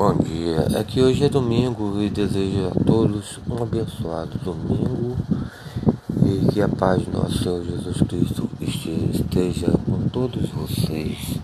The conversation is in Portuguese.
Bom dia, é que hoje é domingo e desejo a todos um abençoado domingo e que a paz do nosso Senhor Jesus Cristo esteja com todos vocês.